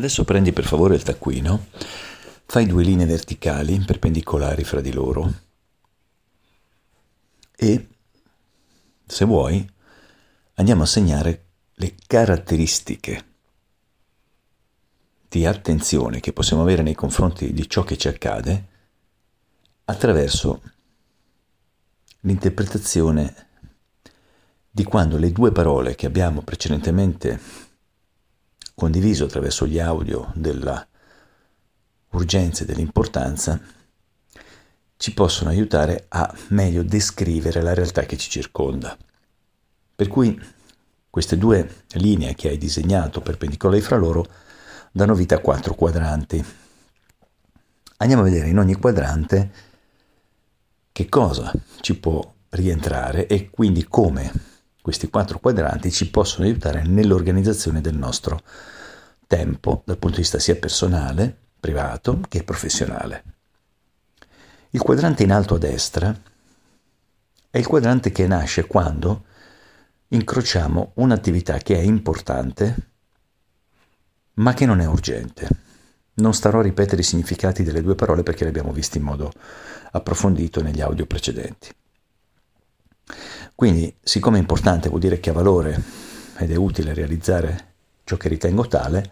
Adesso prendi per favore il taccuino, fai due linee verticali perpendicolari fra di loro. E, se vuoi, andiamo a segnare le caratteristiche di attenzione che possiamo avere nei confronti di ciò che ci accade attraverso l'interpretazione di quando le due parole che abbiamo precedentemente condiviso attraverso gli audio della urgenza e dell'importanza, ci possono aiutare a meglio descrivere la realtà che ci circonda. Per cui queste due linee che hai disegnato perpendicolari fra loro danno vita a quattro quadranti. Andiamo a vedere in ogni quadrante che cosa ci può rientrare e quindi come questi quattro quadranti ci possono aiutare nell'organizzazione del nostro tempo dal punto di vista sia personale, privato, che professionale. Il quadrante in alto a destra è il quadrante che nasce quando incrociamo un'attività che è importante ma che non è urgente. Non starò a ripetere i significati delle due parole perché le abbiamo viste in modo approfondito negli audio precedenti. Quindi, siccome è importante vuol dire che ha valore ed è utile realizzare ciò che ritengo tale,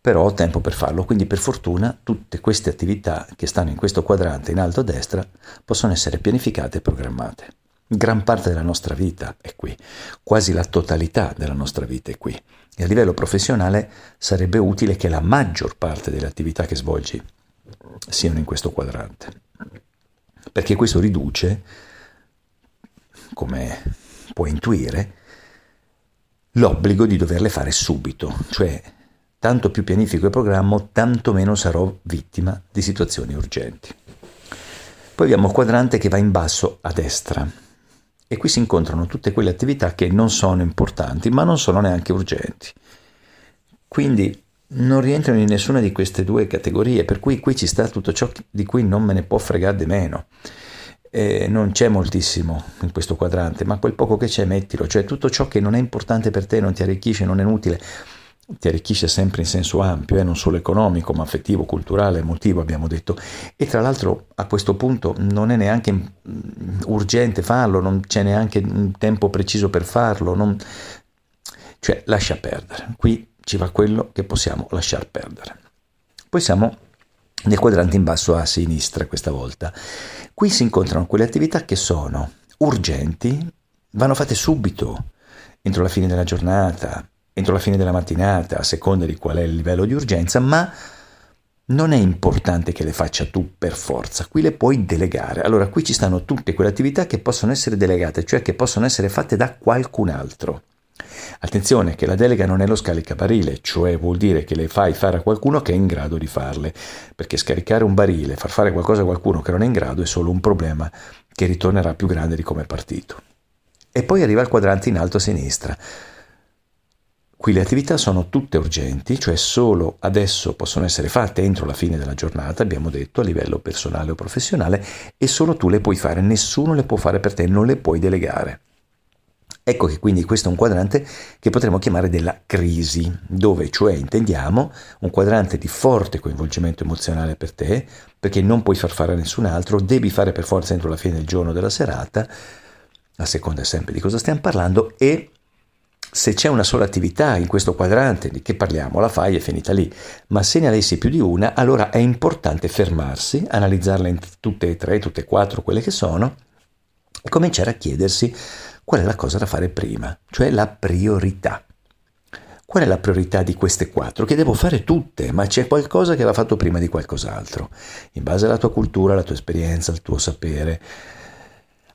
però ho tempo per farlo, quindi per fortuna tutte queste attività che stanno in questo quadrante in alto a destra possono essere pianificate e programmate. Gran parte della nostra vita è qui, quasi la totalità della nostra vita è qui. E a livello professionale sarebbe utile che la maggior parte delle attività che svolgi siano in questo quadrante, perché questo riduce come puoi intuire, l'obbligo di doverle fare subito, cioè tanto più pianifico il programma, tanto meno sarò vittima di situazioni urgenti. Poi abbiamo il quadrante che va in basso a destra e qui si incontrano tutte quelle attività che non sono importanti, ma non sono neanche urgenti. Quindi non rientrano in nessuna di queste due categorie, per cui qui ci sta tutto ciò di cui non me ne può fregare di meno eh, non c'è moltissimo in questo quadrante, ma quel poco che c'è mettilo, cioè tutto ciò che non è importante per te, non ti arricchisce, non è utile, ti arricchisce sempre in senso ampio, eh, non solo economico, ma affettivo, culturale, emotivo, abbiamo detto. E tra l'altro a questo punto non è neanche mm, urgente farlo, non c'è neanche un tempo preciso per farlo, non... cioè lascia perdere. Qui ci va quello che possiamo lasciar perdere. Poi siamo nel quadrante in basso a sinistra questa volta. Qui si incontrano quelle attività che sono urgenti, vanno fatte subito, entro la fine della giornata, entro la fine della mattinata, a seconda di qual è il livello di urgenza, ma non è importante che le faccia tu per forza, qui le puoi delegare. Allora qui ci stanno tutte quelle attività che possono essere delegate, cioè che possono essere fatte da qualcun altro. Attenzione che la delega non è lo scaricabarile, cioè vuol dire che le fai fare a qualcuno che è in grado di farle, perché scaricare un barile, far fare qualcosa a qualcuno che non è in grado è solo un problema che ritornerà più grande di come è partito. E poi arriva il quadrante in alto a sinistra. Qui le attività sono tutte urgenti, cioè solo adesso possono essere fatte entro la fine della giornata, abbiamo detto, a livello personale o professionale, e solo tu le puoi fare, nessuno le può fare per te, non le puoi delegare. Ecco che quindi questo è un quadrante che potremmo chiamare della crisi, dove cioè intendiamo un quadrante di forte coinvolgimento emozionale per te, perché non puoi far fare a nessun altro, devi fare per forza entro la fine del giorno della serata, a seconda sempre di cosa stiamo parlando, e se c'è una sola attività in questo quadrante di che parliamo, la fai e è finita lì. Ma se ne avessi più di una, allora è importante fermarsi, analizzarle in tutte e tre, tutte e quattro quelle che sono, e cominciare a chiedersi qual è la cosa da fare prima, cioè la priorità. Qual è la priorità di queste quattro? Che devo fare tutte, ma c'è qualcosa che va fatto prima di qualcos'altro. In base alla tua cultura, alla tua esperienza, al tuo sapere,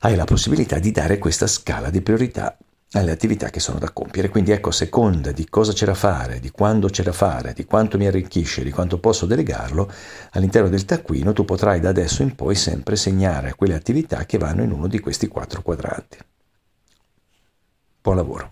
hai la possibilità di dare questa scala di priorità alle attività che sono da compiere. Quindi ecco, a seconda di cosa c'è da fare, di quando c'è da fare, di quanto mi arricchisce, di quanto posso delegarlo, all'interno del taccuino tu potrai da adesso in poi sempre segnare quelle attività che vanno in uno di questi quattro quadranti. Buon lavoro.